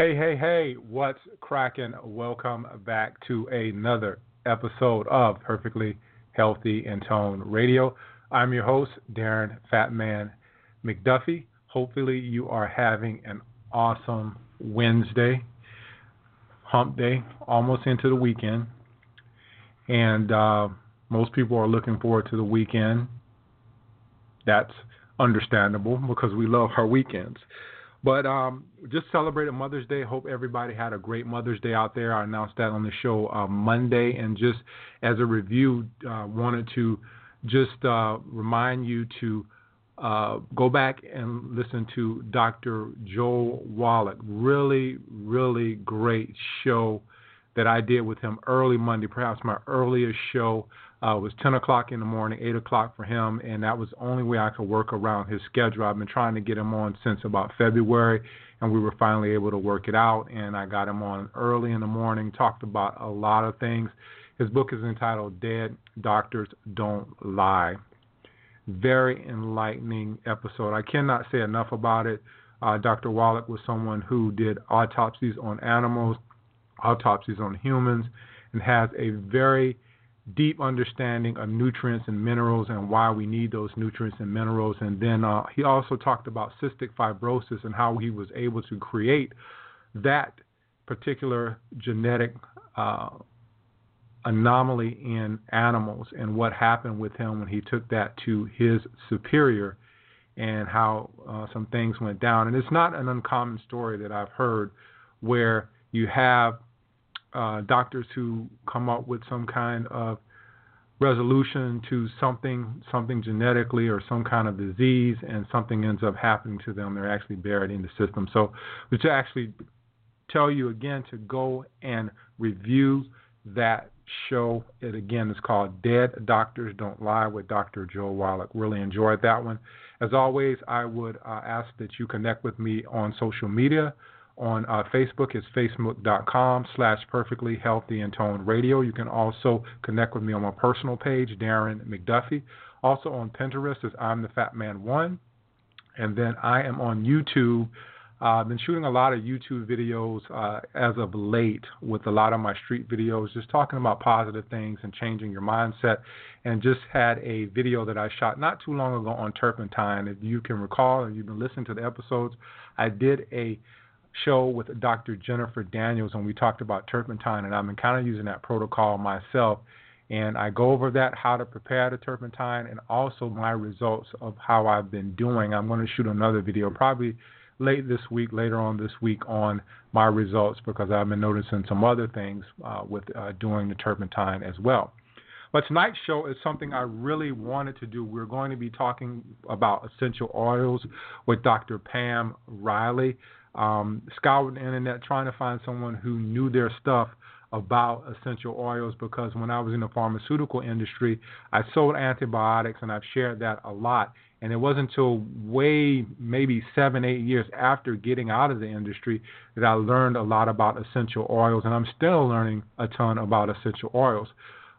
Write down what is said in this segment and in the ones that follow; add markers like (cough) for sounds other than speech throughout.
Hey, hey, hey, what's cracking? Welcome back to another episode of Perfectly Healthy and Toned Radio. I'm your host, Darren Fatman McDuffie. Hopefully, you are having an awesome Wednesday hump day, almost into the weekend, and uh, most people are looking forward to the weekend. That's understandable because we love our weekends. But um, just celebrated Mother's Day. Hope everybody had a great Mother's Day out there. I announced that on the show uh, Monday, and just as a review, uh, wanted to just uh, remind you to uh, go back and listen to Dr. Joel Wallach. Really, really great show that I did with him early Monday, perhaps my earliest show. Uh, was 10 o'clock in the morning, 8 o'clock for him, and that was the only way I could work around his schedule. I've been trying to get him on since about February, and we were finally able to work it out. And I got him on early in the morning, talked about a lot of things. His book is entitled Dead Doctors Don't Lie very enlightening episode. I cannot say enough about it. Uh, Dr. Wallach was someone who did autopsies on animals, autopsies on humans, and has a very deep understanding of nutrients and minerals and why we need those nutrients and minerals. And then uh, he also talked about cystic fibrosis and how he was able to create that particular genetic uh, anomaly in animals and what happened with him when he took that to his superior and how uh, some things went down. And it's not an uncommon story that I've heard where you have uh, doctors who come up with some kind of resolution to something, something genetically or some kind of disease, and something ends up happening to them. They're actually buried in the system. So, to actually tell you again to go and review that show. It again is called Dead Doctors Don't Lie with Dr. Joel Wallach. Really enjoyed that one. As always, I would uh, ask that you connect with me on social media. On uh, Facebook, it's facebook.com slash perfectly healthy and tone radio. You can also connect with me on my personal page, Darren McDuffie. Also on Pinterest is I'm the Fat Man One. And then I am on YouTube I've uh, been shooting a lot of YouTube videos uh, as of late with a lot of my street videos, just talking about positive things and changing your mindset. And just had a video that I shot not too long ago on turpentine. If you can recall, and you've been listening to the episodes, I did a show with Dr. Jennifer Daniels, and we talked about turpentine, and I've been kind of using that protocol myself. And I go over that, how to prepare the turpentine, and also my results of how I've been doing. I'm going to shoot another video, probably late this week, later on this week, on my results because I've been noticing some other things uh, with uh, doing the turpentine as well. But tonight's show is something I really wanted to do. We're going to be talking about essential oils with Dr. Pam Reilly. Um, scoured the internet trying to find someone who knew their stuff about essential oils because when I was in the pharmaceutical industry, I sold antibiotics and I've shared that a lot. And it wasn't until way, maybe seven, eight years after getting out of the industry that I learned a lot about essential oils. And I'm still learning a ton about essential oils.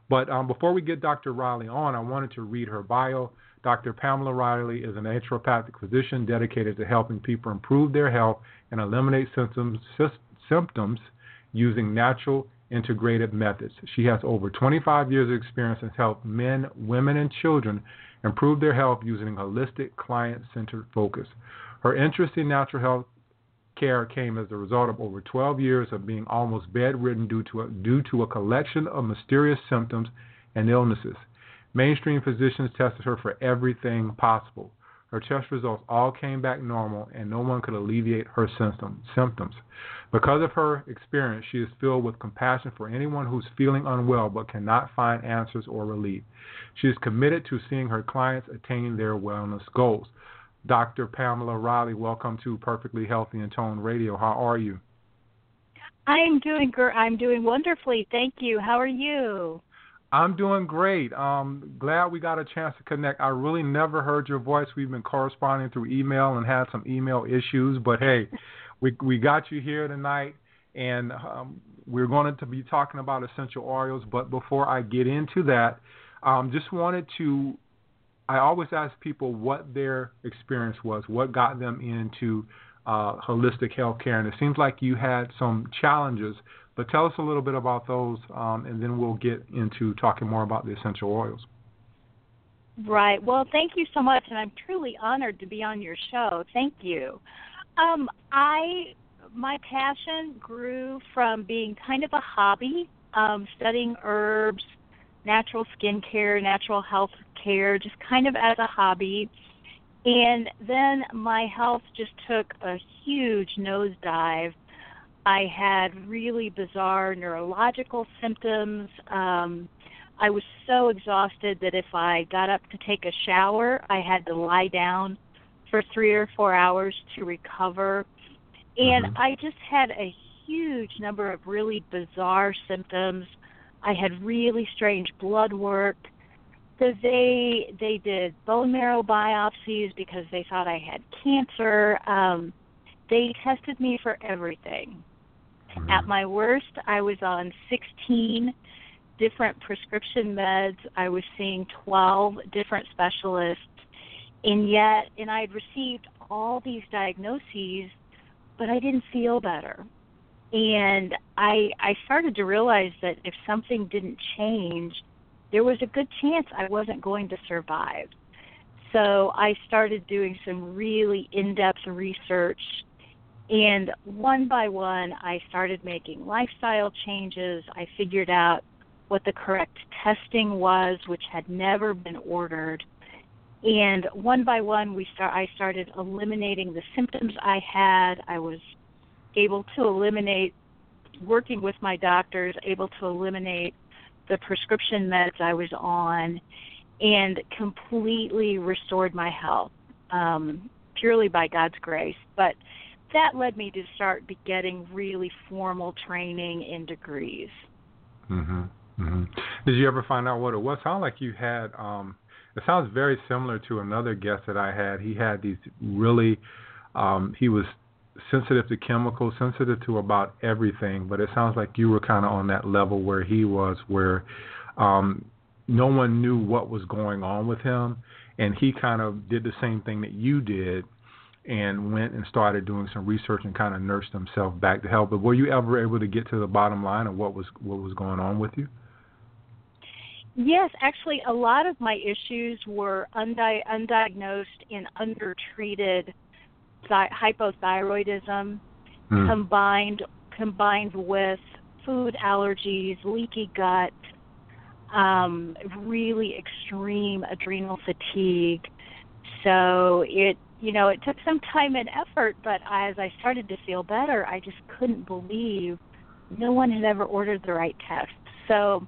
But um, before we get Dr. Reilly on, I wanted to read her bio. Dr. Pamela Reilly is an naturopathic physician dedicated to helping people improve their health and eliminate symptoms, symptoms using natural integrated methods. She has over 25 years of experience and helped men, women, and children improve their health using holistic, client centered focus. Her interest in natural health care came as a result of over 12 years of being almost bedridden due to a, due to a collection of mysterious symptoms and illnesses. Mainstream physicians tested her for everything possible. Her test results all came back normal, and no one could alleviate her symptoms. Because of her experience, she is filled with compassion for anyone who's feeling unwell but cannot find answers or relief. She is committed to seeing her clients attain their wellness goals. Dr. Pamela Reilly. Welcome to Perfectly Healthy and Toned Radio. How are you? I'm doing I'm doing wonderfully. Thank you. How are you? I'm doing great. Um, glad we got a chance to connect. I really never heard your voice. We've been corresponding through email and had some email issues, but hey, we we got you here tonight, and um, we're going to be talking about essential oils. But before I get into that, um, just wanted to. I always ask people what their experience was, what got them into uh, holistic healthcare, and it seems like you had some challenges tell us a little bit about those, um, and then we'll get into talking more about the essential oils. Right. Well, thank you so much, and I'm truly honored to be on your show. Thank you. Um, I my passion grew from being kind of a hobby, um, studying herbs, natural skincare, natural health care, just kind of as a hobby. And then my health just took a huge nosedive I had really bizarre neurological symptoms. Um, I was so exhausted that if I got up to take a shower, I had to lie down for three or four hours to recover. And mm-hmm. I just had a huge number of really bizarre symptoms. I had really strange blood work. So they they did bone marrow biopsies because they thought I had cancer. Um, they tested me for everything. At my worst, I was on 16 different prescription meds. I was seeing 12 different specialists. And yet, and I had received all these diagnoses, but I didn't feel better. And I I started to realize that if something didn't change, there was a good chance I wasn't going to survive. So I started doing some really in-depth research and one by one, I started making lifestyle changes. I figured out what the correct testing was, which had never been ordered. And one by one, we start. I started eliminating the symptoms I had. I was able to eliminate, working with my doctors, able to eliminate the prescription meds I was on, and completely restored my health um, purely by God's grace. But that led me to start getting really formal training in degrees. Mhm. Mhm. Did you ever find out what it was? Sound like you had um it sounds very similar to another guest that I had. He had these really um he was sensitive to chemicals, sensitive to about everything, but it sounds like you were kind of on that level where he was where um no one knew what was going on with him and he kind of did the same thing that you did and went and started doing some research and kind of nursed himself back to health. But were you ever able to get to the bottom line of what was what was going on with you? Yes, actually, a lot of my issues were undi- undiagnosed and undertreated hypothyroidism, mm. combined combined with food allergies, leaky gut, um, really extreme adrenal fatigue. So it you know, it took some time and effort, but as I started to feel better, I just couldn't believe no one had ever ordered the right test. So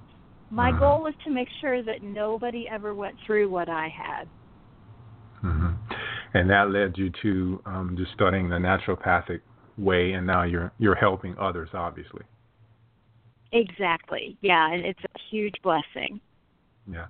my mm-hmm. goal was to make sure that nobody ever went through what I had. Mm-hmm. And that led you to um, just studying the naturopathic way, and now you're you're helping others, obviously. Exactly. Yeah, and it's a huge blessing. Yeah.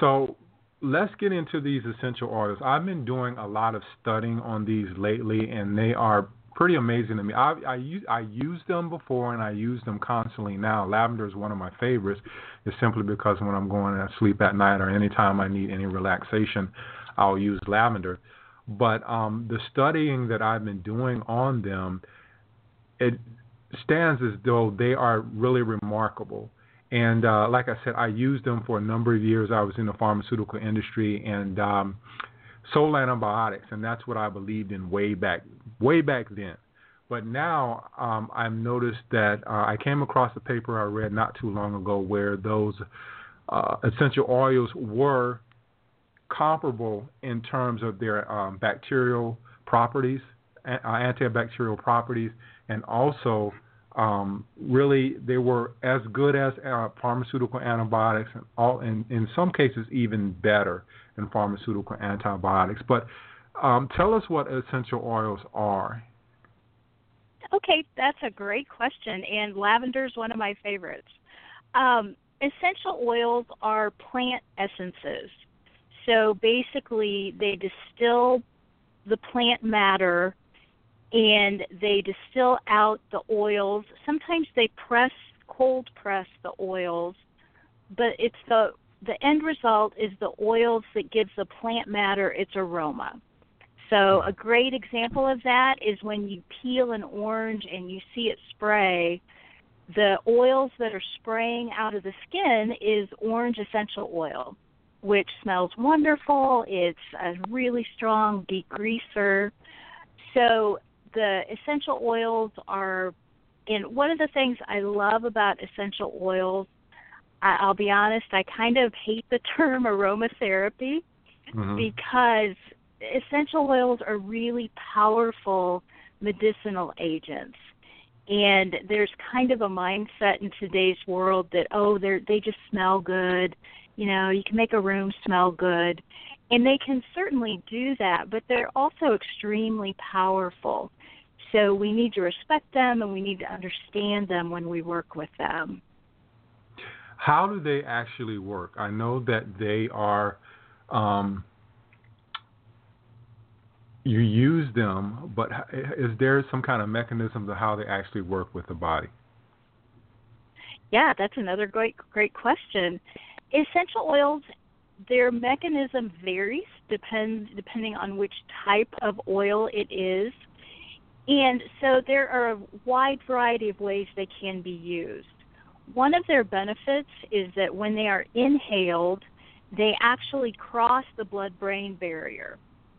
So let's get into these essential oils. I've been doing a lot of studying on these lately, and they are pretty amazing to me. I, I use I used them before, and I use them constantly now. Lavender is one of my favorites. It's simply because when I'm going to sleep at night or anytime I need any relaxation, I'll use lavender. But um, the studying that I've been doing on them, it stands as though they are really remarkable. And uh, like I said, I used them for a number of years. I was in the pharmaceutical industry and um, sold antibiotics, and that's what I believed in way back, way back then. But now um, I've noticed that uh, I came across a paper I read not too long ago where those uh, essential oils were comparable in terms of their um, bacterial properties, uh, antibacterial properties, and also um, really they were as good as uh, pharmaceutical antibiotics, and all in in some cases even better than pharmaceutical antibiotics. But Um, tell us what essential oils are. Okay, that's a great question, and lavender is one of my favorites. Um, essential oils are plant essences. So basically, they distill the plant matter and they distill out the oils. Sometimes they press, cold press the oils, but it's the the end result is the oils that gives the plant matter its aroma. So hmm. a great example of that is when you peel an orange and you see it spray, the oils that are spraying out of the skin is orange essential oil, which smells wonderful. It's a really strong degreaser. So the essential oils are and one of the things I love about essential oils, I'll be honest, I kind of hate the (laughs) term aromatherapy mm-hmm. because essential oils are really powerful medicinal agents. And there's kind of a mindset in today's world that oh they're they just smell good. You know you can make a room smell good. And they can certainly do that but they're also extremely powerful so we need to respect them and we need to understand them when we work with them how do they actually work i know that they are um, you use them, but is there some kind of mechanism to how they actually work with the body? Yeah, that's another great great question. Essential oils, their mechanism varies depends depending on which type of oil it is. And so there are a wide variety of ways they can be used. One of their benefits is that when they are inhaled, they actually cross the blood brain barrier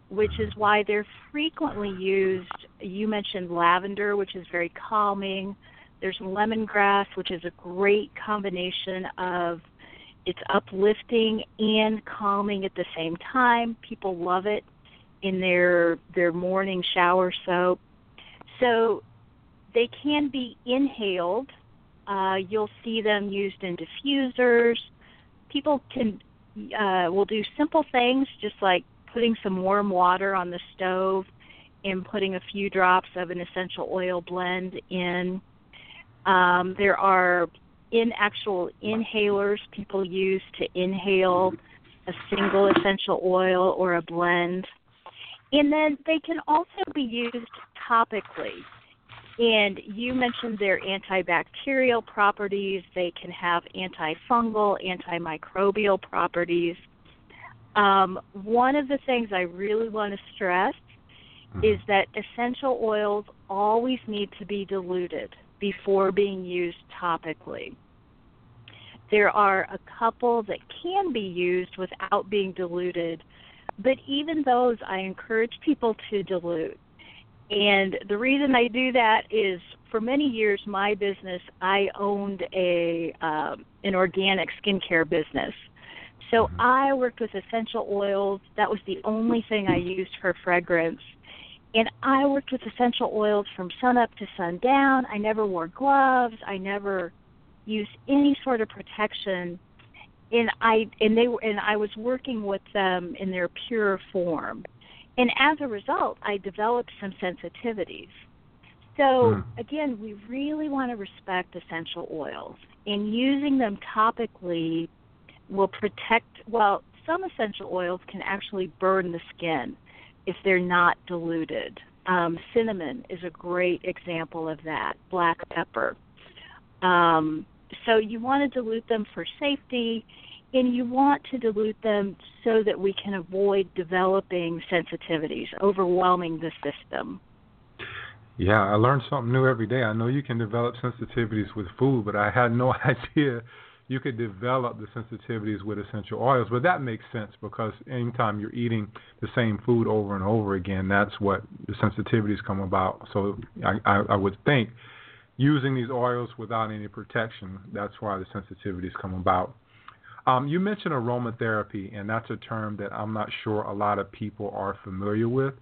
which is why they're frequently used. You mentioned lavender, which is very calming. There's lemongrass, which is a great combination of it's uplifting and calming at the same time. People love it in their their morning shower soap. So they can be inhaled. Uh, you'll see them used in diffusers. People can uh, will do simple things just like putting some warm water on the stove and putting a few drops of an essential oil blend in. Um, there are in actual inhalers people use to inhale a single essential oil or a blend. And then they can also be used topically. And you mentioned their antibacterial properties. They can have antifungal, antimicrobial properties. Um, one of the things I really want to stress mm-hmm. is that essential oils always need to be diluted before being used topically. There are a couple that can be used without being diluted, but even those I encourage people to dilute. And the reason I do that is for many years my business I owned a um, an organic skincare business so mm-hmm. I worked with essential oils. That was the only thing I used for fragrance. And I worked with essential oils from sun up to sundown. I never wore gloves. I never used any sort of protection. And I and they were and I was working with them in their pure form. And as a result, I developed some sensitivities. So mm. again, we really want to respect essential oils and using them topically will protect, well, some essential oils can actually burn the skin if they're not diluted. Um, cinnamon is a great example of that, black pepper. Um, so you want to dilute them for safety, and you want to dilute them so that we can avoid developing sensitivities, overwhelming the system. Yeah, I learn something new every day. I know you can develop sensitivities with food, but I had no (laughs) idea you could develop the sensitivities with essential oils. But that makes sense because anytime you're eating the same food over and over again, that's what the sensitivities come about. So I, I, I would think using these oils without any protection, that's why the sensitivities come about. Um, you mentioned aromatherapy, and that's a term that I'm not sure a lot of people are familiar with.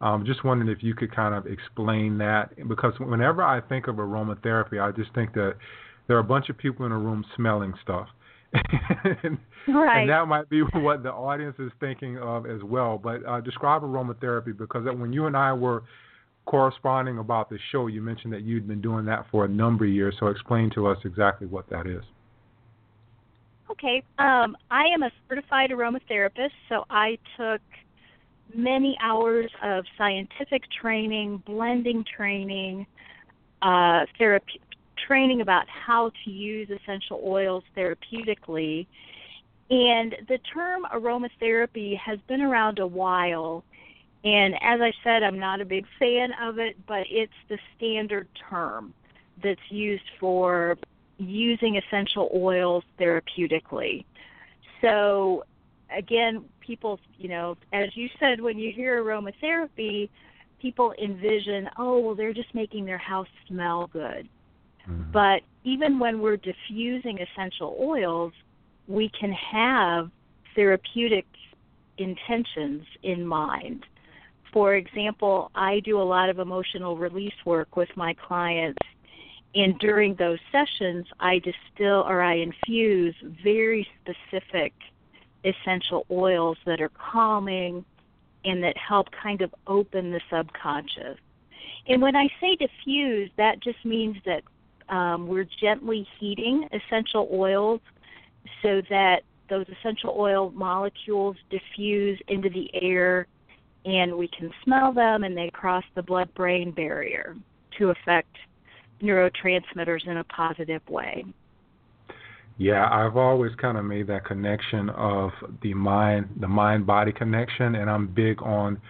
Um, just wondering if you could kind of explain that, because whenever I think of aromatherapy, I just think that there are a bunch of people in a room smelling stuff. (laughs) and, right. and that might be what the audience is thinking of as well. But uh, describe aromatherapy because when you and I were corresponding about the show, you mentioned that you'd been doing that for a number of years. So explain to us exactly what that is. Okay. Um, I am a certified aromatherapist, so I took many hours of scientific training, blending training, uh, therapy, training about how to use essential oils therapeutically. And the term aromatherapy has been around a while. And as I said, I'm not a big fan of it, but it's the standard term that's used for using essential oils therapeutically. So, again, people, you know, as you said, when you hear aromatherapy, people envision, oh, well, they're just making their house smell good. Mm-hmm. But even when we're diffusing essential oils, we can have therapeutic intentions in mind. For example, I do a lot of emotional release work with my clients, and during those sessions, I distill or I infuse very specific essential oils that are calming and that help kind of open the subconscious. And when I say diffuse, that just means that um, we're gently heating essential oils so that those essential oil molecules diffuse into the air and we can smell them and they cross the blood brain barrier to affect neurotransmitters in a positive way. Yeah, I've always kind of made that connection of the mind, the mind body connection, and I'm big on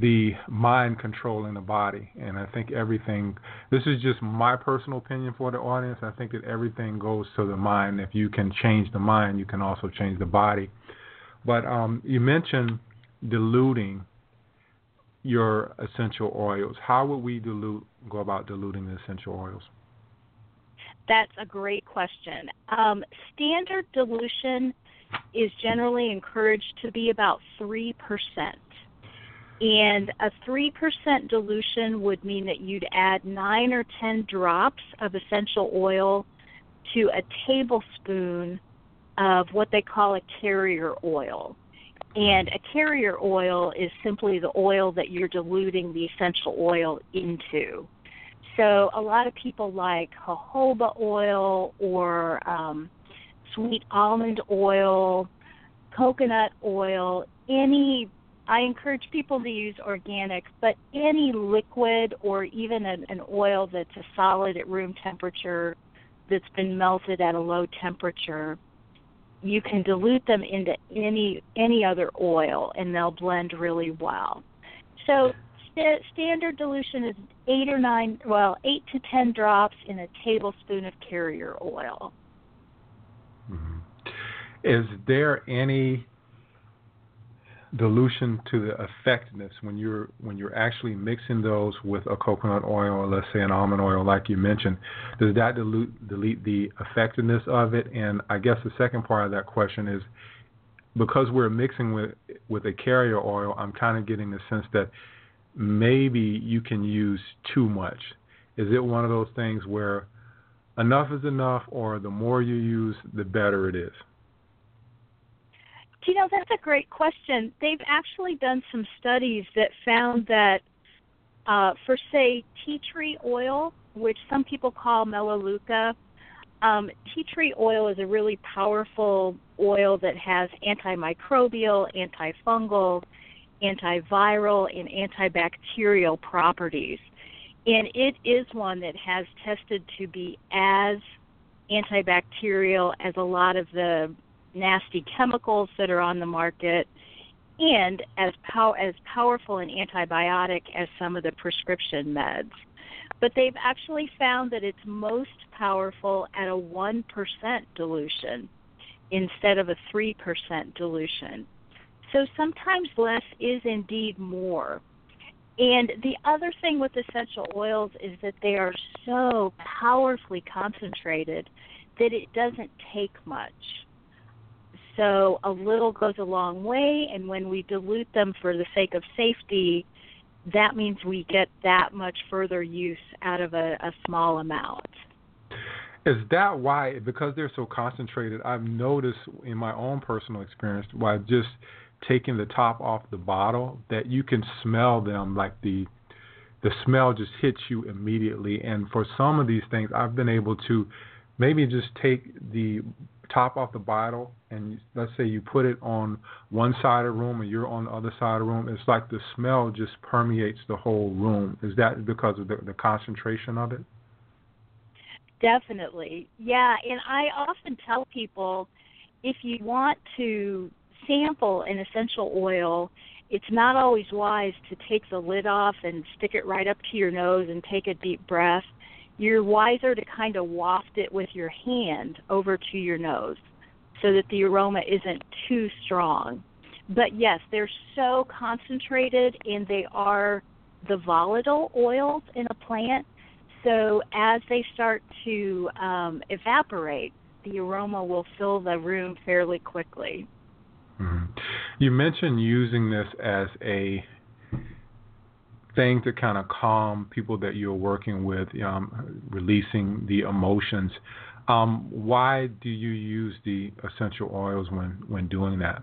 the mind controlling the body. And I think everything, this is just my personal opinion for the audience. I think that everything goes to the mind. If you can change the mind, you can also change the body. But um, you mentioned diluting your essential oils. How would we dilute, go about diluting the essential oils? That's a great question. Um, standard dilution is generally encouraged to be about 3%. And a 3% dilution would mean that you'd add 9 or 10 drops of essential oil to a tablespoon of what they call a carrier oil. And a carrier oil is simply the oil that you're diluting the essential oil into. So a lot of people like jojoba oil or um, sweet almond oil, coconut oil, any I encourage people to use organic, but any liquid or even an, an oil that's a solid at room temperature that's been melted at a low temperature, you can dilute them into any any other oil and they'll blend really well. So st- standard dilution is eight or nine, well, eight to ten drops in a tablespoon of carrier oil. Mm-hmm. Is there any dilution to the effectiveness when you're when you're actually mixing those with a coconut oil or let's say an almond oil like you mentioned does that dilute delete the effectiveness of it and i guess the second part of that question is because we're mixing with with a carrier oil i'm kind of getting the sense that maybe you can use too much. Is it one of those things where enough is enough, or the more you use, the better it is? You know, that's a great question. They've actually done some studies that found that uh, for, say, tea tree oil, which some people call melaleuca, um, tea tree oil is a really powerful oil that has antimicrobial, antifungal, antiviral and antibacterial properties. And it is one that has tested to be as antibacterial as a lot of the nasty chemicals that are on the market and as pow- as powerful an antibiotic as some of the prescription meds. But they've actually found that it's most powerful at a 1% dilution instead of a 3% dilution. So sometimes less is indeed more. And the other thing with essential oils is that they are so powerfully concentrated that it doesn't take much. So a little goes a long way, and when we dilute them for the sake of safety, that means we get that much further use out of a, a small amount. Is that why? Because they're so concentrated, I've noticed in my own personal experience, by just taking the top off the bottle, that you can smell them like the the smell just hits you immediately. And for some of these things, I've been able to maybe just take the top off the bottle and let's say you put it on one side of the room and you're on the other side of the room, it's like the smell just permeates the whole room. Is that because of the, the concentration of it? Definitely. Yeah, and I often tell people if you want to sample an essential oil, it's not always wise to take the lid off and stick it right up to your nose and take a deep breath you're wiser to kind of waft it with your hand over to your nose so that the aroma isn't too strong. But yes, they're so concentrated and they are the volatile oils in a plant. So as they start to um, evaporate, the aroma will fill the room fairly quickly. Mm-hmm. You mentioned using this as a thing to kind of calm people that you're working with, um, releasing the emotions. Um, why do you use the essential oils when when doing that?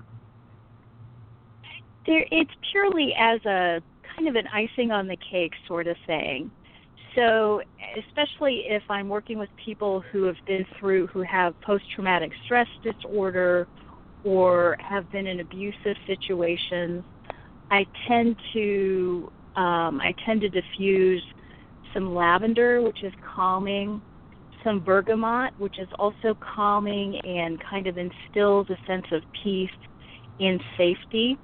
There, it's purely as a kind of an icing on the cake sort of thing. So, especially if I'm working with people who have been through, who have post traumatic stress disorder or have been in abusive situations, I tend to um, I tend to diffuse some lavender, which is calming, some bergamot, which is also calming and kind of instills a sense of peace and safety.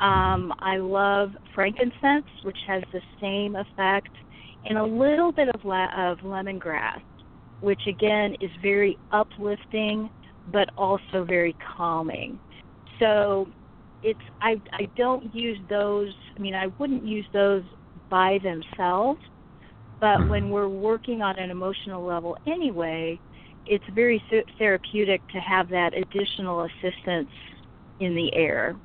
Um, I love frankincense, which has the same effect, and a little bit of, la- of lemongrass, which again is very uplifting but also very calming. So it's I I don't use those. I mean, I wouldn't use those by themselves, but mm-hmm. when we're working on an emotional level anyway, it's very therapeutic to have that additional assistance in the air.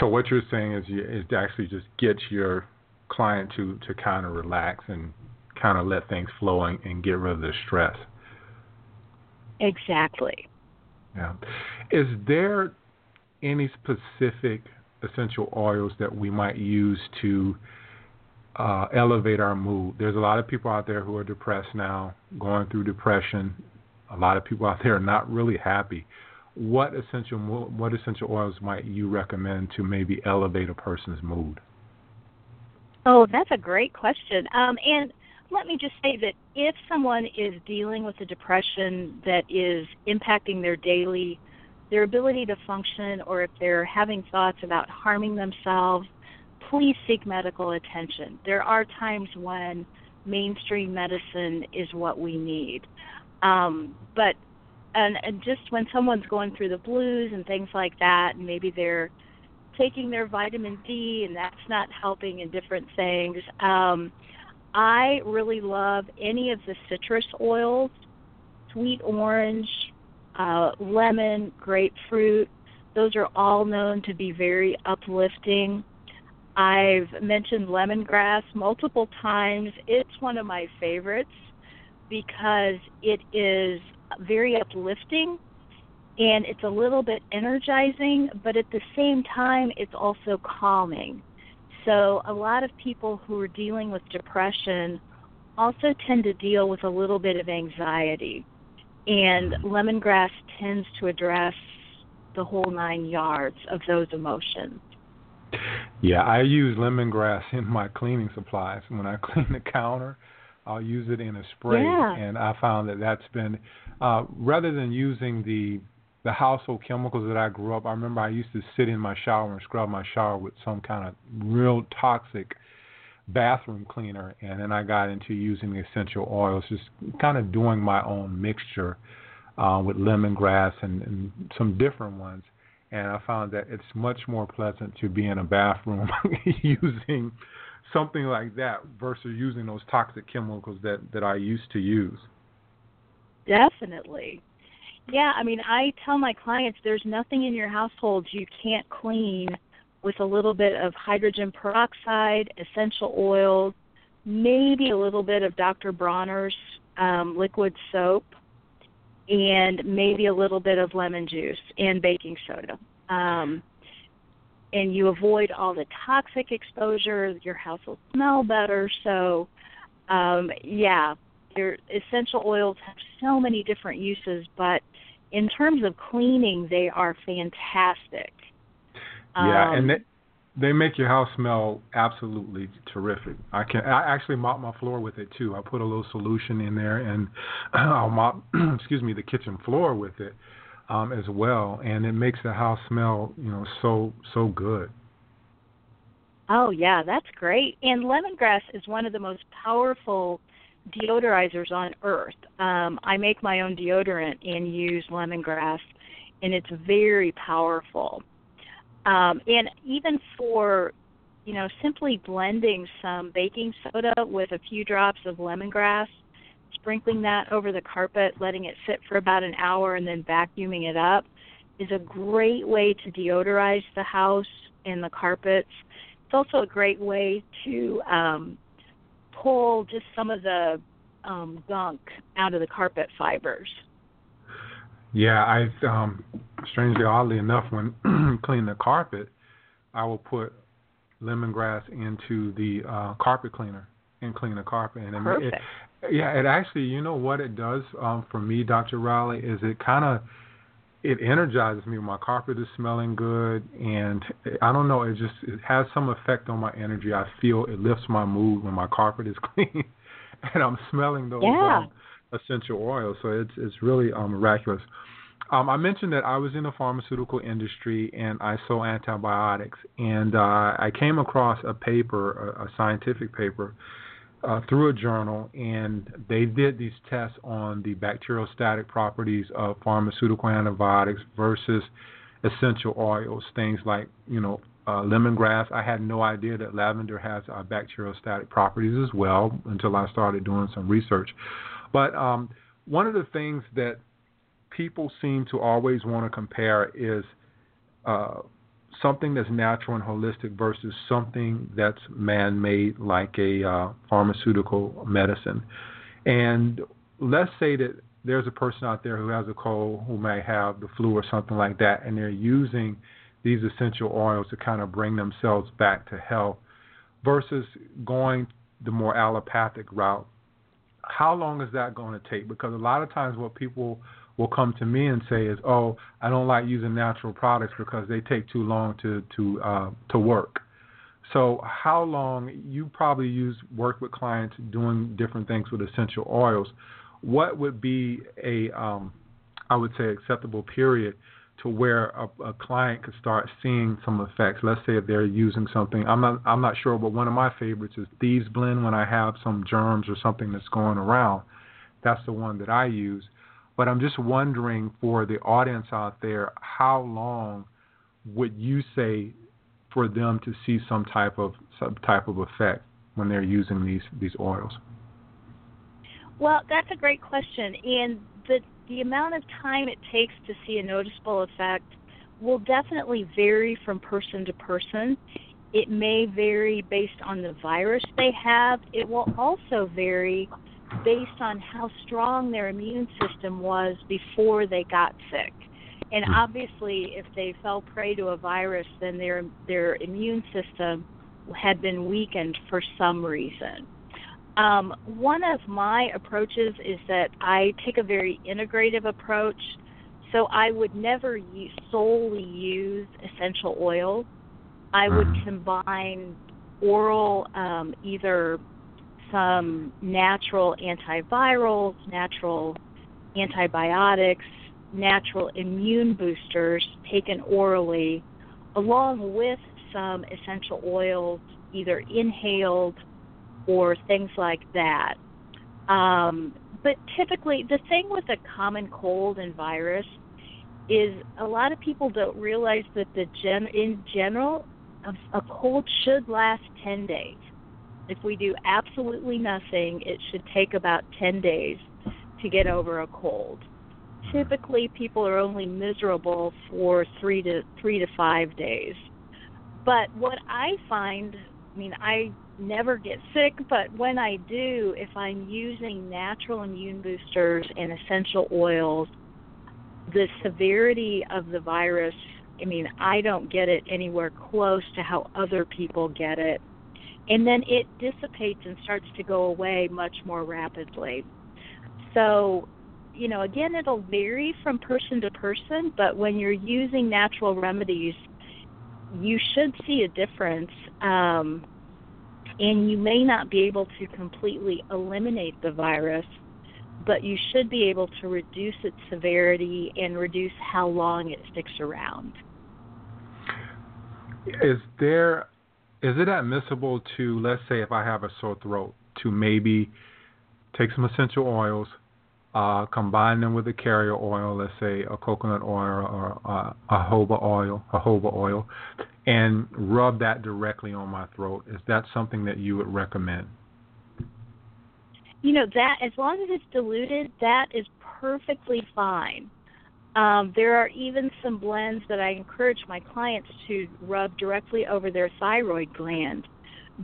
So what you're saying is you, is to actually just get your client to to kind of relax and kind of let things flow and, and get rid of the stress. Exactly. Yeah. Is there any specific essential oils that we might use to uh, elevate our mood. There's a lot of people out there who are depressed now, going through depression. A lot of people out there are not really happy. What essential what essential oils might you recommend to maybe elevate a person's mood? Oh, that's a great question. Um, and let me just say that if someone is dealing with a depression that is impacting their daily their ability to function or if they're having thoughts about harming themselves, please seek medical attention. There are times when mainstream medicine is what we need. Um, but and, and just when someone's going through the blues and things like that, and maybe they're taking their vitamin D and that's not helping in different things. Um, I really love any of the citrus oils, sweet orange, uh, lemon, grapefruit. Those are all known to be very uplifting. I've mentioned lemongrass multiple times. It's one of my favorites because it is very uplifting and it's a little bit energizing, but at the same time, it's also calming. So, a lot of people who are dealing with depression also tend to deal with a little bit of anxiety and lemongrass tends to address the whole nine yards of those emotions. Yeah, I use lemongrass in my cleaning supplies. When I (laughs) clean the counter, I'll use it in a spray, yeah. and I found that that's been uh, rather than using the the household chemicals that I grew up. I remember I used to sit in my shower and scrub my shower with some kind of real toxic bathroom cleaner, and then I got into using the essential oils, just kind of doing my own mixture uh, with lemongrass and, and some different ones. And I found that it's much more pleasant to be in a bathroom (laughs) using something like that versus using those toxic chemicals that that I used to use. Definitely. Yeah, I mean, I tell my clients there's nothing in your household you can't clean with a little bit of hydrogen peroxide, essential oils, maybe a little bit of Dr. Bronner's um, liquid soap and maybe a little bit of lemon juice and baking soda. Um, and you avoid all the toxic exposure. Your house will smell better. So, um, yeah, your essential oils have so many different uses, but in terms of cleaning, they are fantastic. Yeah, Um, and they they make your house smell absolutely terrific. I can I actually mop my floor with it too. I put a little solution in there and (clears throat) I'll mop (clears throat) excuse me the kitchen floor with it um as well and it makes the house smell, you know, so so good. Oh yeah, that's great. And lemongrass is one of the most powerful deodorizers on earth. Um, I make my own deodorant and use lemongrass, and it's very powerful. Um, and even for, you know, simply blending some baking soda with a few drops of lemongrass, sprinkling that over the carpet, letting it sit for about an hour, and then vacuuming it up is a great way to deodorize the house and the carpets. It's also a great way to um, pull just some of the um, gunk out of the carpet fibers. Yeah, I um strangely oddly enough when (clears throat) clean the carpet, I will put lemongrass into the uh carpet cleaner and clean the carpet and it, Perfect. it yeah, it actually, you know what it does um for me, Dr. Reilly, is it kind of it energizes me. My carpet is smelling good, and I don't know. It just it has some effect on my energy. I feel it lifts my mood when my carpet is (laughs) clean, and I'm smelling those Yeah. um, essential oils. So it's it's really um, miraculous. Um, I mentioned that I was in the pharmaceutical industry and I sold antibiotics, and uh, I came across a paper, a, a scientific paper, uh, through a journal, and they did these tests on the bacteriostatic properties of pharmaceutical antibiotics versus essential oils, things like you know uh, lemongrass. I had no idea that lavender has uh, bacteriostatic properties as well until I started doing some research. But um, one of the things that people seem to always want to compare is uh, something that's natural and holistic versus something that's man-made, like a uh, pharmaceutical medicine. And let's say that there's a person out there who has a cold, who may have the flu or something like that, and they're using these essential oils to kind of bring themselves back to health versus going the more allopathic route. How long is that going to take? Because a lot of times, what people will come to me and say is, "Oh, I don't like using natural products because they take too long to to uh, to work." So, how long you probably use work with clients doing different things with essential oils? What would be a um, I would say acceptable period to where a, a client could start seeing some effects. Let's say if they're using something, I'm not I'm not sure, but one of my favorites is Thieves Blend. When I have some germs or something that's going around, that's the one that I use. But I'm just wondering for the audience out there, how long would you say for them to see some type of some type of effect when they're using these these oils? Well, that's a great question, and the amount of time it takes to see a noticeable effect will definitely vary from person to person. It may vary based on the virus they have. It will also vary based on how strong their immune system was before they got sick. And Hmm. obviously, if they fell prey to a virus, then their their immune system had been weakened for some reason. Um, one of my approaches is that I take a very integrative approach. So I would never use, solely use essential oil. I would Mhm. combine oral, um, either some natural antivirals, natural antibiotics, natural immune boosters taken orally, along with some essential oils, either inhaled or things like that. Um, but typically, the thing with a common cold and virus is a lot of people don't realize that the gen in general, a, a cold should last 10 days. If we do absolutely nothing, it should take about 10 days to get over a cold. Typically, people are only miserable for three to three to five days. But what I find, I mean, I never get sick, but when I do, if I'm using natural immune boosters and essential oils, the severity of the virus, I mean, I don't get it anywhere close to how other people get it. And then it dissipates and starts to go away much more rapidly. So, you know, again, it'll vary from person to person, but when you're using natural remedies, you should see a difference. Um, and you may not be able to completely eliminate the virus, but you should be able to reduce its severity and reduce how long it sticks around. Is there is it admissible to let's say if I have a sore throat to maybe take some essential oils, uh, combine them with a carrier oil, let's say a coconut oil or uh, a jojoba oil, jojoba oil, and rub that directly on my throat. Is that something that you would recommend? You know that as long as it's diluted, that is perfectly fine. Um, there are even some blends that I encourage my clients to rub directly over their thyroid gland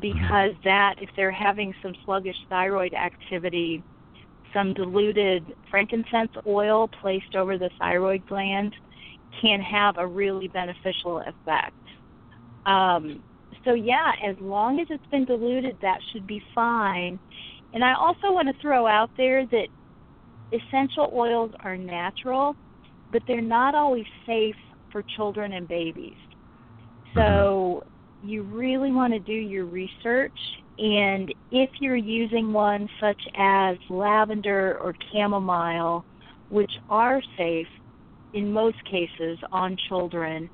because that, if they're having some sluggish thyroid activity, some diluted frankincense oil placed over the thyroid gland can have a really beneficial effect. Um, so, yeah, as long as it's been diluted, that should be fine. And I also want to throw out there that essential oils are natural, but they're not always safe for children and babies. So, you really want to do your research and if you're using one such as lavender or chamomile, which are safe in most cases on children,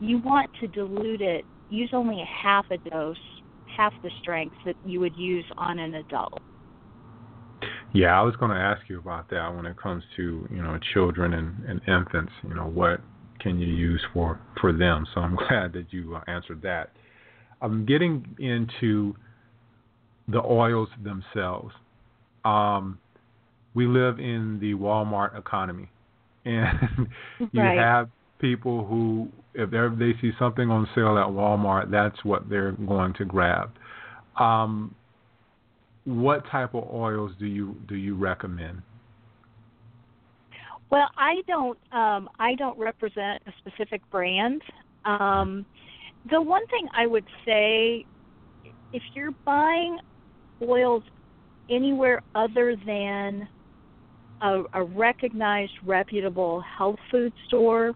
you want to dilute it. Use only a half a dose, half the strength that you would use on an adult. Yeah, I was going to ask you about that when it comes to you know children and, and infants. You know what can you use for for them? So I'm (laughs) glad that you uh, answered that. I'm getting into the oils themselves. Um, we live in the Walmart economy, (laughs) and you right. have people who, if they see something on sale at Walmart, that's what they're going to grab. Um, what type of oils do you do you recommend? Well, I don't um, I don't represent a specific brand. Um, the one thing I would say, if you're buying oils anywhere other than a, a recognized, reputable health food store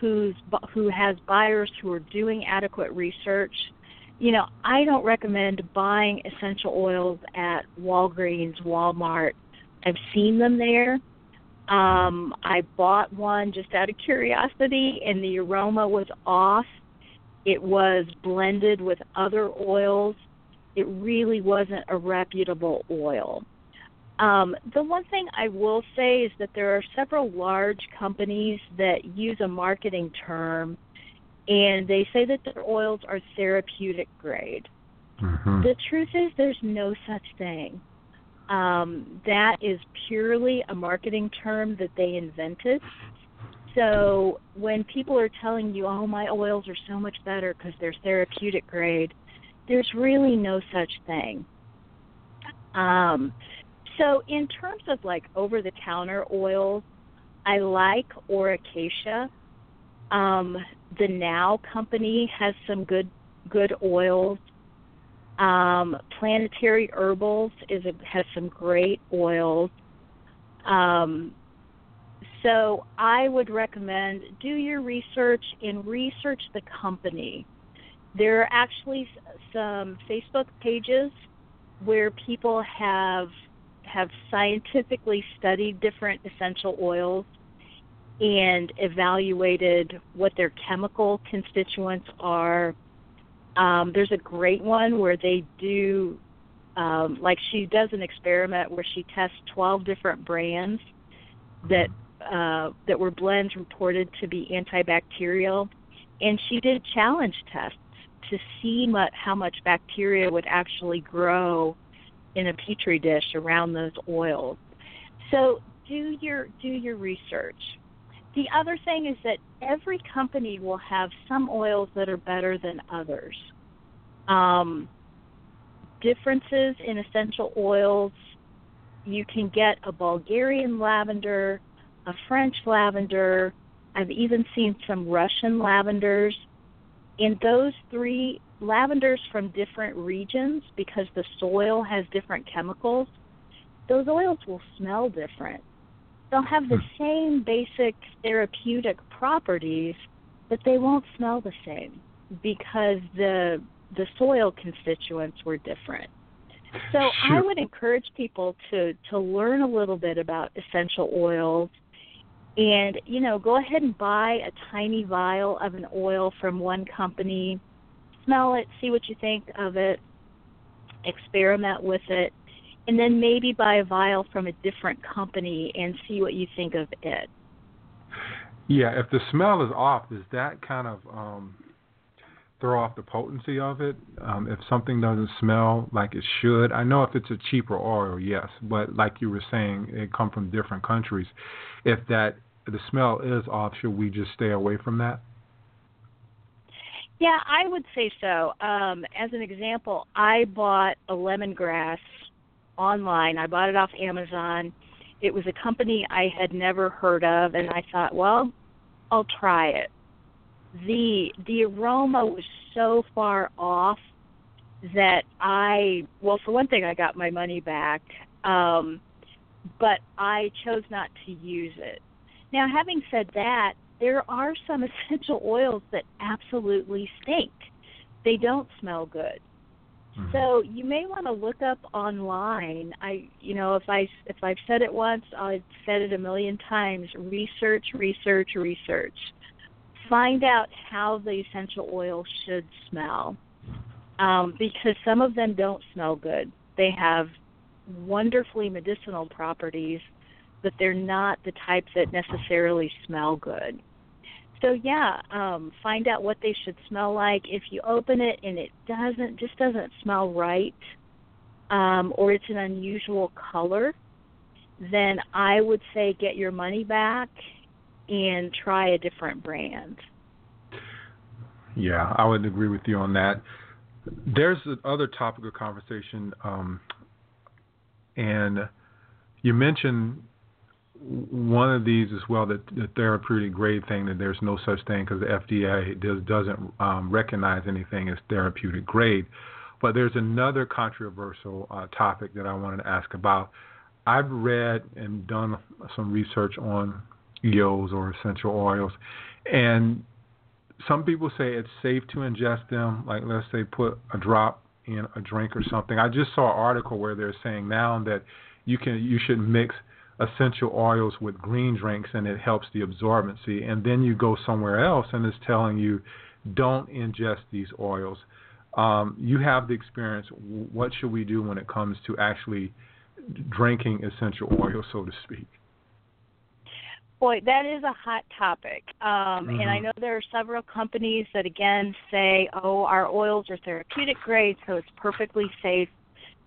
who's who has buyers who are doing adequate research. You know, I don't recommend buying essential oils at Walgreens, Walmart. I've seen them there. Um, I bought one just out of curiosity, and the aroma was off. It was blended with other oils it really wasn't a reputable oil. Um, the one thing I will say is that there are several large companies that use a marketing term and they say that their oils are therapeutic grade. Mm-hmm. The truth is, there's no such thing. Um, that is purely a marketing term that they invented. So when people are telling you, oh, my oils are so much better because they're therapeutic grade, there's really no such thing. Um, so, in terms of like over the counter oils, I like Aura Cacia. Um, the Now company has some good good oils. Um, Planetary Herbals is a, has some great oils. Um, so I would recommend do your research and research the company. There are actually some Facebook pages where people have have scientifically studied different essential oils and evaluated what their chemical constituents are. Um, there's a great one where they do, um, like she does an experiment where she tests 12 different brands that uh, that were blends reported to be antibacterial, and she did challenge tests to see how much bacteria would actually grow in a petri dish around those oils. So do your do your research. The other thing is that every company will have some oils that are better than others. Um, differences in essential oils. You can get a Bulgarian lavender, a French lavender. I've even seen some Russian lavenders. In those three lavenders from different regions, because the soil has different chemicals, those oils will smell different. They'll have the Hmm. same basic therapeutic properties, but they won't smell the same because the the soil constituents were different. So I would encourage people to to learn a little bit about essential oils and you know go ahead and buy a tiny vial of an oil from one company smell it see what you think of it experiment with it and then maybe buy a vial from a different company and see what you think of it Yeah, if the smell is off, does that kind of um, throw off the potency of it? Um, if something doesn't smell like it should, I know if it's a cheaper oil, yes, but like you were saying, it come from different countries. If that the smell is off, should we just stay away from that? Yeah, I would say so. Um, as an example, I bought a lemongrass online. I bought it off Amazon. It was a company I had never heard of, and I thought, well, I'll try it. the The aroma was so far off that I, well, for one thing, I got my money back, um, but I chose not to use it. Now, having said that, there are some (laughs) essential oils that absolutely stink. They don't smell good. Mhm. So you may want to look up online. I, you know, if I if I've said it once, I've said it a million times. Research, research, research. Find out how the essential oil should smell, um, because some of them don't smell good. They have wonderfully medicinal properties, but they're not the type that necessarily smell good. So yeah, um, find out what they should smell like. If you open it and it doesn't, just doesn't smell right, um, or it's an unusual color, then I would say get your money back and try a different brand. Yeah, I would agree with you on that. There's another topic of conversation, um, and you mentioned one of these as well, that the therapeutic grade thing, that there's no such thing because the FDA does, doesn't um, recognize anything as therapeutic grade. But there's another controversial uh, topic that I wanted to ask about. I've read and done some research on EOs or essential oils, and some people say it's safe to ingest them. Like let's say put a drop in a drink or something. I just saw an article where they're saying now that you can you should mix essential oils with green drinks and it helps the absorbency. And then you go somewhere else and it's telling you don't ingest these oils. Um, you have the experience. What should we do when it comes to actually drinking essential oil, so to speak? Boy, that is a hot topic. Um, And I Mhm. know there are several companies that, again, say, oh, our oils are therapeutic grade, so it's perfectly safe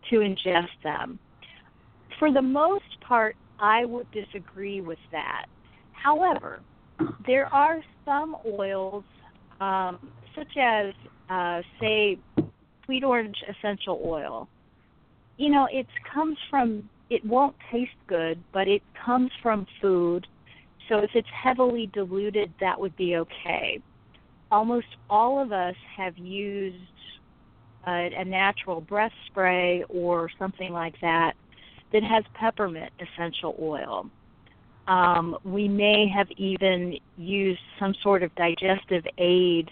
to ingest them. For the most part, I would disagree with that. However, there are some oils, um, such as, uh, say, sweet orange essential oil. You know, it comes from, it won't taste good, but it comes from food so if it's heavily diluted, that would be okay. Almost all of us have used a, a natural breath spray or something like that that has peppermint essential oil. Um, we may have even used some sort of digestive aid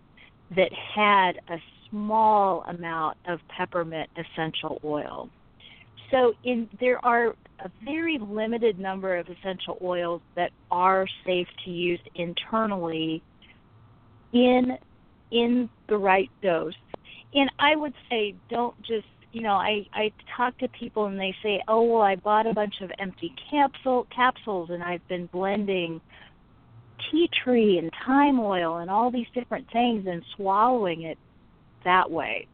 that had a small amount of peppermint essential oil. So in there are a very limited number of essential oils that are safe to use internally in in the right dose. And I would say don't just you know, I, I talk to people and they say, Oh well I bought a bunch of empty capsule capsules and I've been blending tea tree and thyme oil and all these different things and swallowing it that way.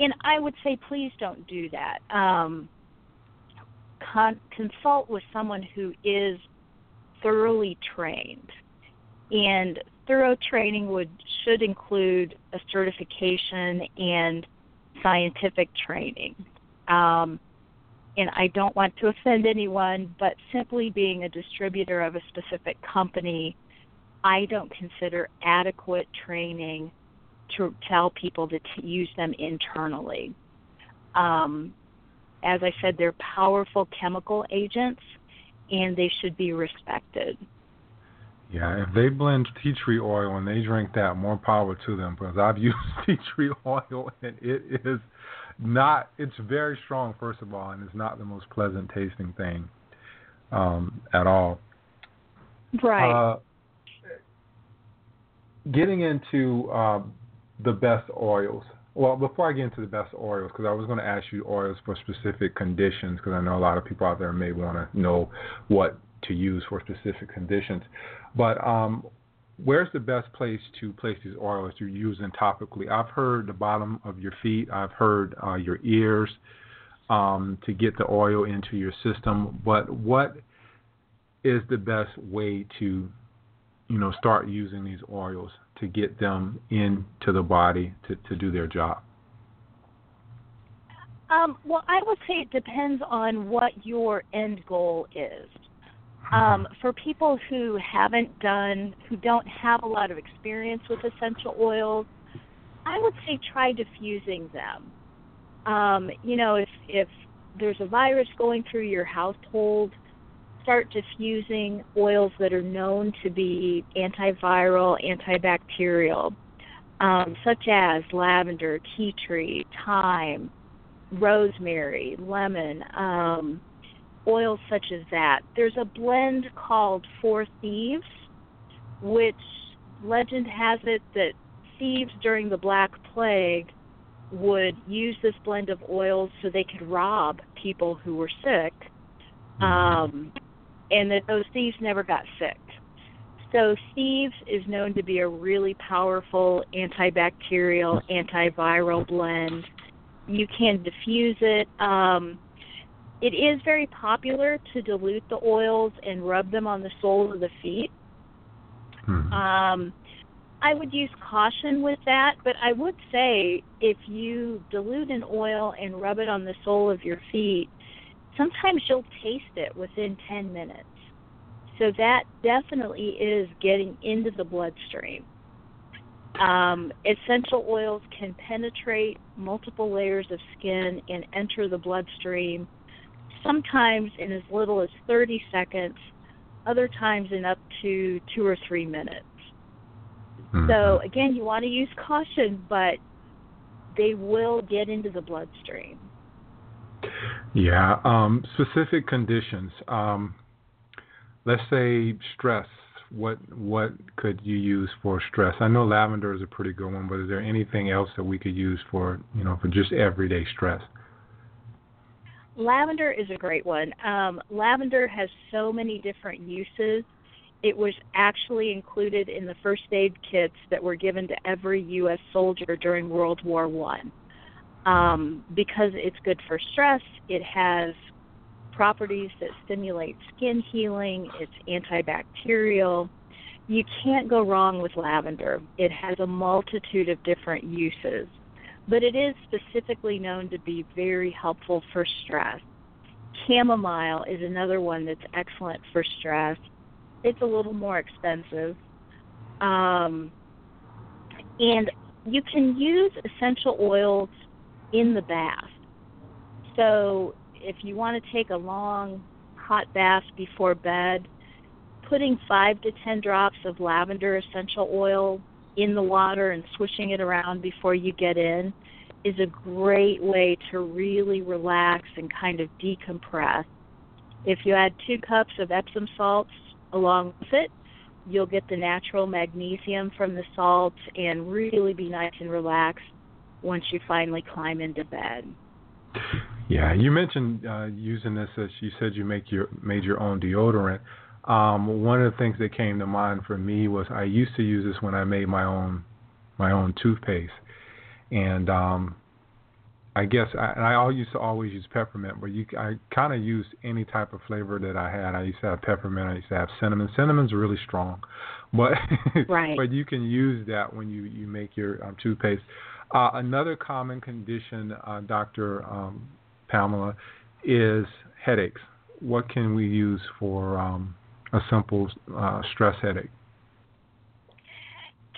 And I would say please don't do that. Um con- consult with someone who is thoroughly trained. And thorough training would should include a certification and scientific training. Um, and I don't want to offend anyone, but simply being a distributor of a specific company, I don't consider adequate training to tell people to t- use them internally. Um, as I said, they're powerful chemical agents and they should be respected. Yeah, if they blend tea tree oil and they drink that, more power to them because I've (laughs) used tea tree oil and it is not it's very strong first of all and it's not the most pleasant tasting thing um, at all. Right. Uh, getting into um, the best oils. Well, before I get into the best oils, because I was going to ask you oils for specific conditions, because I know a lot of people out there may want to know what to use for specific conditions. But um, where's the best place to place these oils you're using topically? I've heard the bottom of your feet. I've heard uh, your ears um, to get the oil into your system. But what is the best way to, you know, start using these oils to get them into the body to, to do their job? Um, well, I would say it depends on what your end goal is. Um, for people who haven't done, who don't have a lot of experience with essential oils, I would say try diffusing them. Um, you know, if if there's a virus going through your household, start diffusing oils that are known to be antiviral, antibacterial, um, such as lavender, tea tree, thyme, rosemary, lemon. Um, oils such as that. There's a blend called Four Thieves, which legend has it that thieves during the Black Plague would use this blend of oils so they could rob people who were sick, um, and that those thieves never got sick. So, Thieves is known to be a really powerful antibacterial, antiviral blend. You can diffuse it. Um, it is very popular to dilute the oils and rub them on the soles of the feet. Hmm. Um, I would use caution with that, but I would say if you dilute an oil and rub it on the sole of your feet, sometimes you'll taste it within 10 minutes. So that definitely is getting into the bloodstream. Um, essential oils can penetrate multiple layers of skin and enter the bloodstream sometimes in as little as 30 seconds, other times in up to two or three minutes. Mm-hmm. So, again, you want to use caution, but they will get into the bloodstream. Yeah, um, specific conditions. Um, let's say stress. What what could you use for stress? I know lavender is a pretty good one, but is there anything else that we could use for you know for just everyday stress? Lavender is a great one. Um, lavender has so many different uses. It was actually included in the first aid kits that were given to every U.S. soldier during World War One. Um, because it's good for stress, it has properties that stimulate skin healing. It's antibacterial. You can't go wrong with lavender. It has a multitude of different uses but it is specifically known to be very helpful for stress. Chamomile is another one that's excellent for stress. It's a little more expensive. Um, and you can use essential oils in the bath. So if you want to take a long hot bath before bed, putting five to ten drops of lavender essential oil in the water and swishing it around before you get in is a great way to really relax and kind of decompress. If you add two cups of Epsom salts along with it, you'll get the natural magnesium from the salts and really be nice and relaxed once you finally climb into bed. Yeah, you mentioned uh, using this as you said you make your made your own deodorant. Um, one of the things that came to mind for me was I used to use this when I made my own my own toothpaste, and um, I guess I, and I used to always use peppermint, but you I kind of used any type of flavor that I had. I used to have peppermint. I used to have cinnamon. Cinnamon's really strong, (laughs) but right. but you can use that when you you make your um, toothpaste. Uh, another common condition, uh, Doctor um, Pamela, is headaches. What can we use for um, a simple uh, stress headache?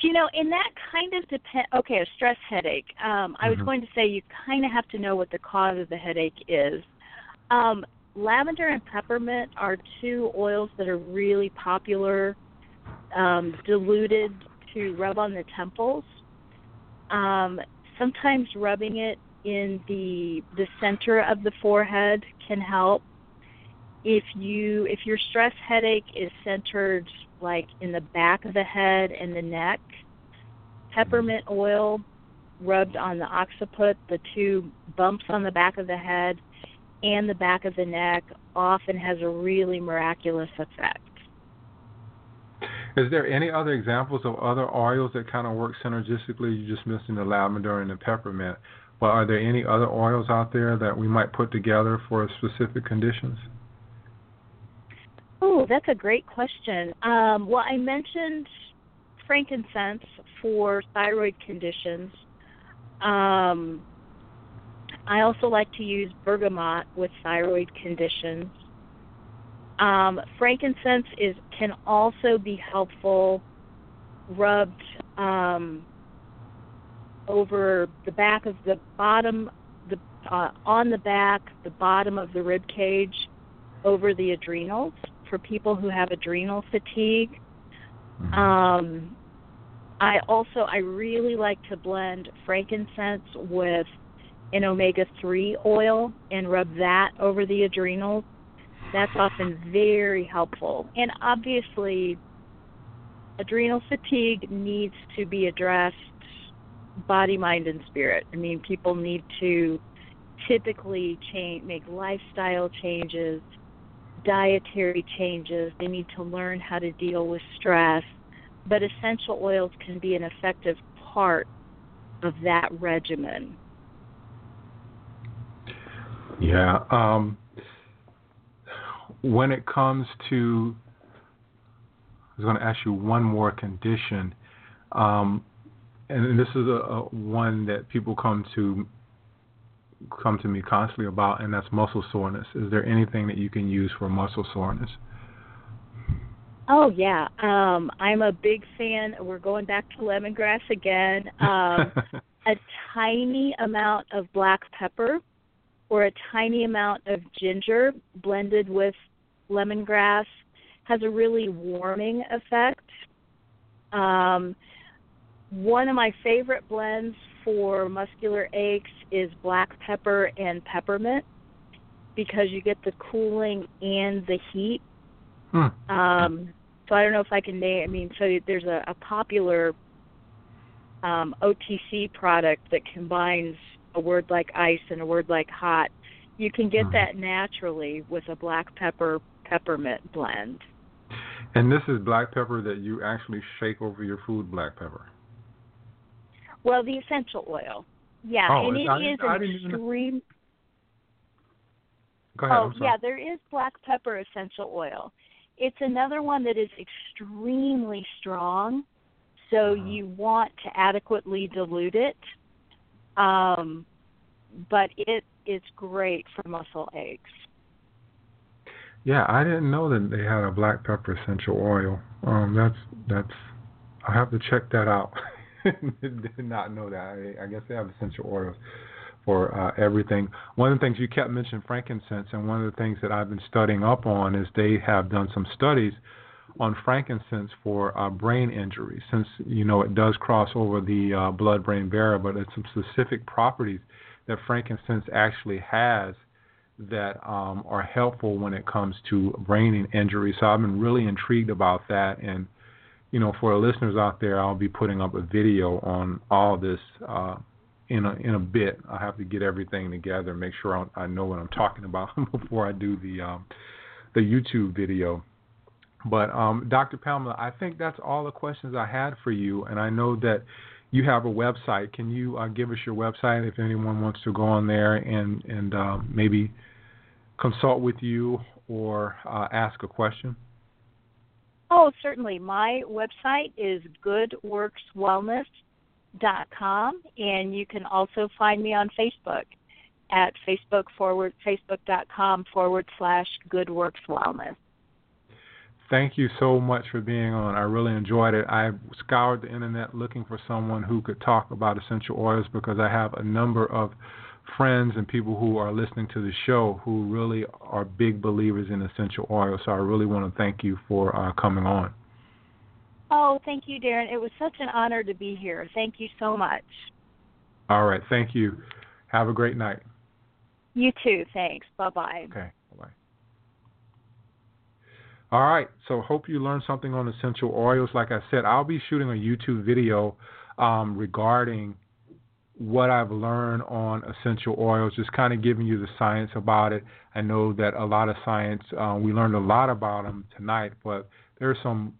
You know, in that kind of depend. Okay, a stress headache. Um, I was Mhm. going to say you kind of have to know what the cause of the headache is. Um, lavender and peppermint are two oils that are really popular, um, diluted to rub on the temples. Um, sometimes rubbing it in the the center of the forehead can help. If you if your stress headache is centered like in the back of the head and the neck, peppermint oil rubbed on the occiput, the two bumps on the back of the head and the back of the neck often has a really miraculous effect. Is there any other examples of other oils that kind of work synergistically? You just mentioned the lavender and the peppermint, but are there any other oils out there that we might put together for specific conditions? Oh, that's a great question. Um, well, I mentioned frankincense for thyroid conditions. Um, I also like to use bergamot with thyroid conditions. Um, frankincense is can also be helpful rubbed um, over the back of the bottom, the uh, on the back, the bottom of the rib cage, over the adrenals for people who have adrenal fatigue. Um, I also I really like to blend frankincense with an omega three oil and rub that over the adrenals. That's often very helpful. And obviously, adrenal fatigue needs to be addressed body, mind, and spirit. I mean, people need to typically change, make lifestyle changes, dietary changes. They need to learn how to deal with stress. But essential oils can be an effective part of that regimen. Yeah. Um, when it comes to, I was going to ask you one more condition, um, and this is a, a one that people come to come to me constantly about, and that's muscle soreness. Is there anything that you can use for muscle soreness? Oh yeah, um, I'm a big fan. We're going back to lemongrass again. Um, (laughs) a tiny amount of black pepper or a tiny amount of ginger blended with lemongrass has a really warming effect. Um, one of my favorite blends for muscular aches is black pepper and peppermint because you get the cooling and the heat. Hmm. Um, so I don't know if I can name. I mean, so there's a, a popular um, OTC product that combines a word like ice and a word like hot. You can get Mhm. that naturally with a black pepper peppermint blend. And this is black pepper that you actually shake over your food, black pepper. Well, the essential oil. Yeah, Oh, and it I is I an didn't even know- extreme. Go ahead. Oh, yeah, there is black pepper essential oil. It's another one that is extremely strong, so Uh-huh. you want to adequately dilute it. Um, but it is great for muscle aches. Yeah, I didn't know that they had a black pepper essential oil. Um, that's that's. I'll have to check that out. (laughs) (laughs) Did not know that. I, I guess they have essential oils for uh, everything. One of the things you kept mentioning frankincense, and one of the things that I've been studying up on is they have done some studies on frankincense for uh, brain injuries, since you know it does cross over the uh, blood-brain barrier, but it's some specific properties that frankincense actually has that um, are helpful when it comes to brain injury. So I've been really intrigued about that, and you know, for our listeners out there, I'll be putting up a video on all this uh, in a in a bit. I have to get everything together, make sure I, I know what I'm talking about (laughs) before I do the um, the YouTube video. But um, Dr. Pamela, I think that's all the questions I had for you, and I know that you have a website. Can you uh, give us your website if anyone wants to go on there and and uh, maybe consult with you or uh, ask a question? Oh, certainly. My website is goodworkswellness.com, and you can also find me on Facebook. at Facebook forward Facebook.com forward slash goodworkswellness. Thank you so much for being on. I really enjoyed it. I scoured the internet looking for someone who could talk about essential oils because I have a number of friends and people who are listening to the show who really are big believers in essential oils. So I really want to thank you for uh, coming on. Oh, thank you, Darren. It was such an honor to be here. Thank you so much. All right. Thank you. Have a great night. You too. Thanks. Bye bye. Okay. Bye bye. All right. So hope you learned something on essential oils. Like I said, I'll be shooting a YouTube video um, regarding what I've learned on essential oils, just kind of giving you the science about it. I know that a lot of science, uh, we learned a lot about them tonight, but there are some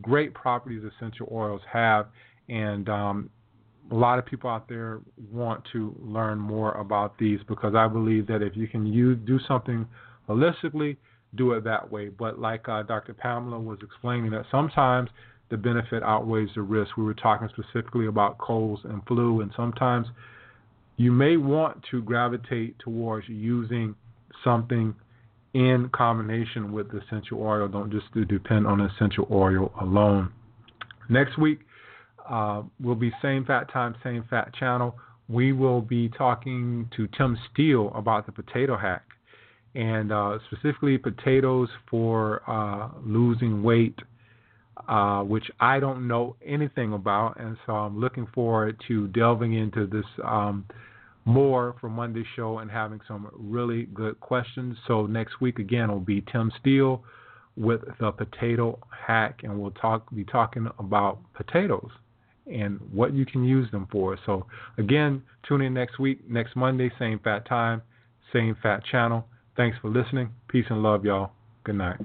great properties essential oils have, and um, a lot of people out there want to learn more about these because I believe that if you can use, do something holistically, do it that way. But like uh, Dr. Pamela was explaining, that sometimes the benefit outweighs the risk. We were talking specifically about colds and flu, and sometimes you may want to gravitate towards using something in combination with essential oil. Don't just depend on essential oil alone. Next week uh, will be same fat time, same fat channel. We will be talking to Tim Steele about the potato hack and uh, specifically potatoes for uh, losing weight uh, which I don't know anything about, and so I'm looking forward to delving into this um, more for Monday's show and having some really good questions. So next week again will be Tim Steele with the potato hack, and we'll talk be talking about potatoes and what you can use them for. So again, tune in next week, next Monday, same fat time, same fat channel. Thanks for listening. Peace and love, y'all. Good night.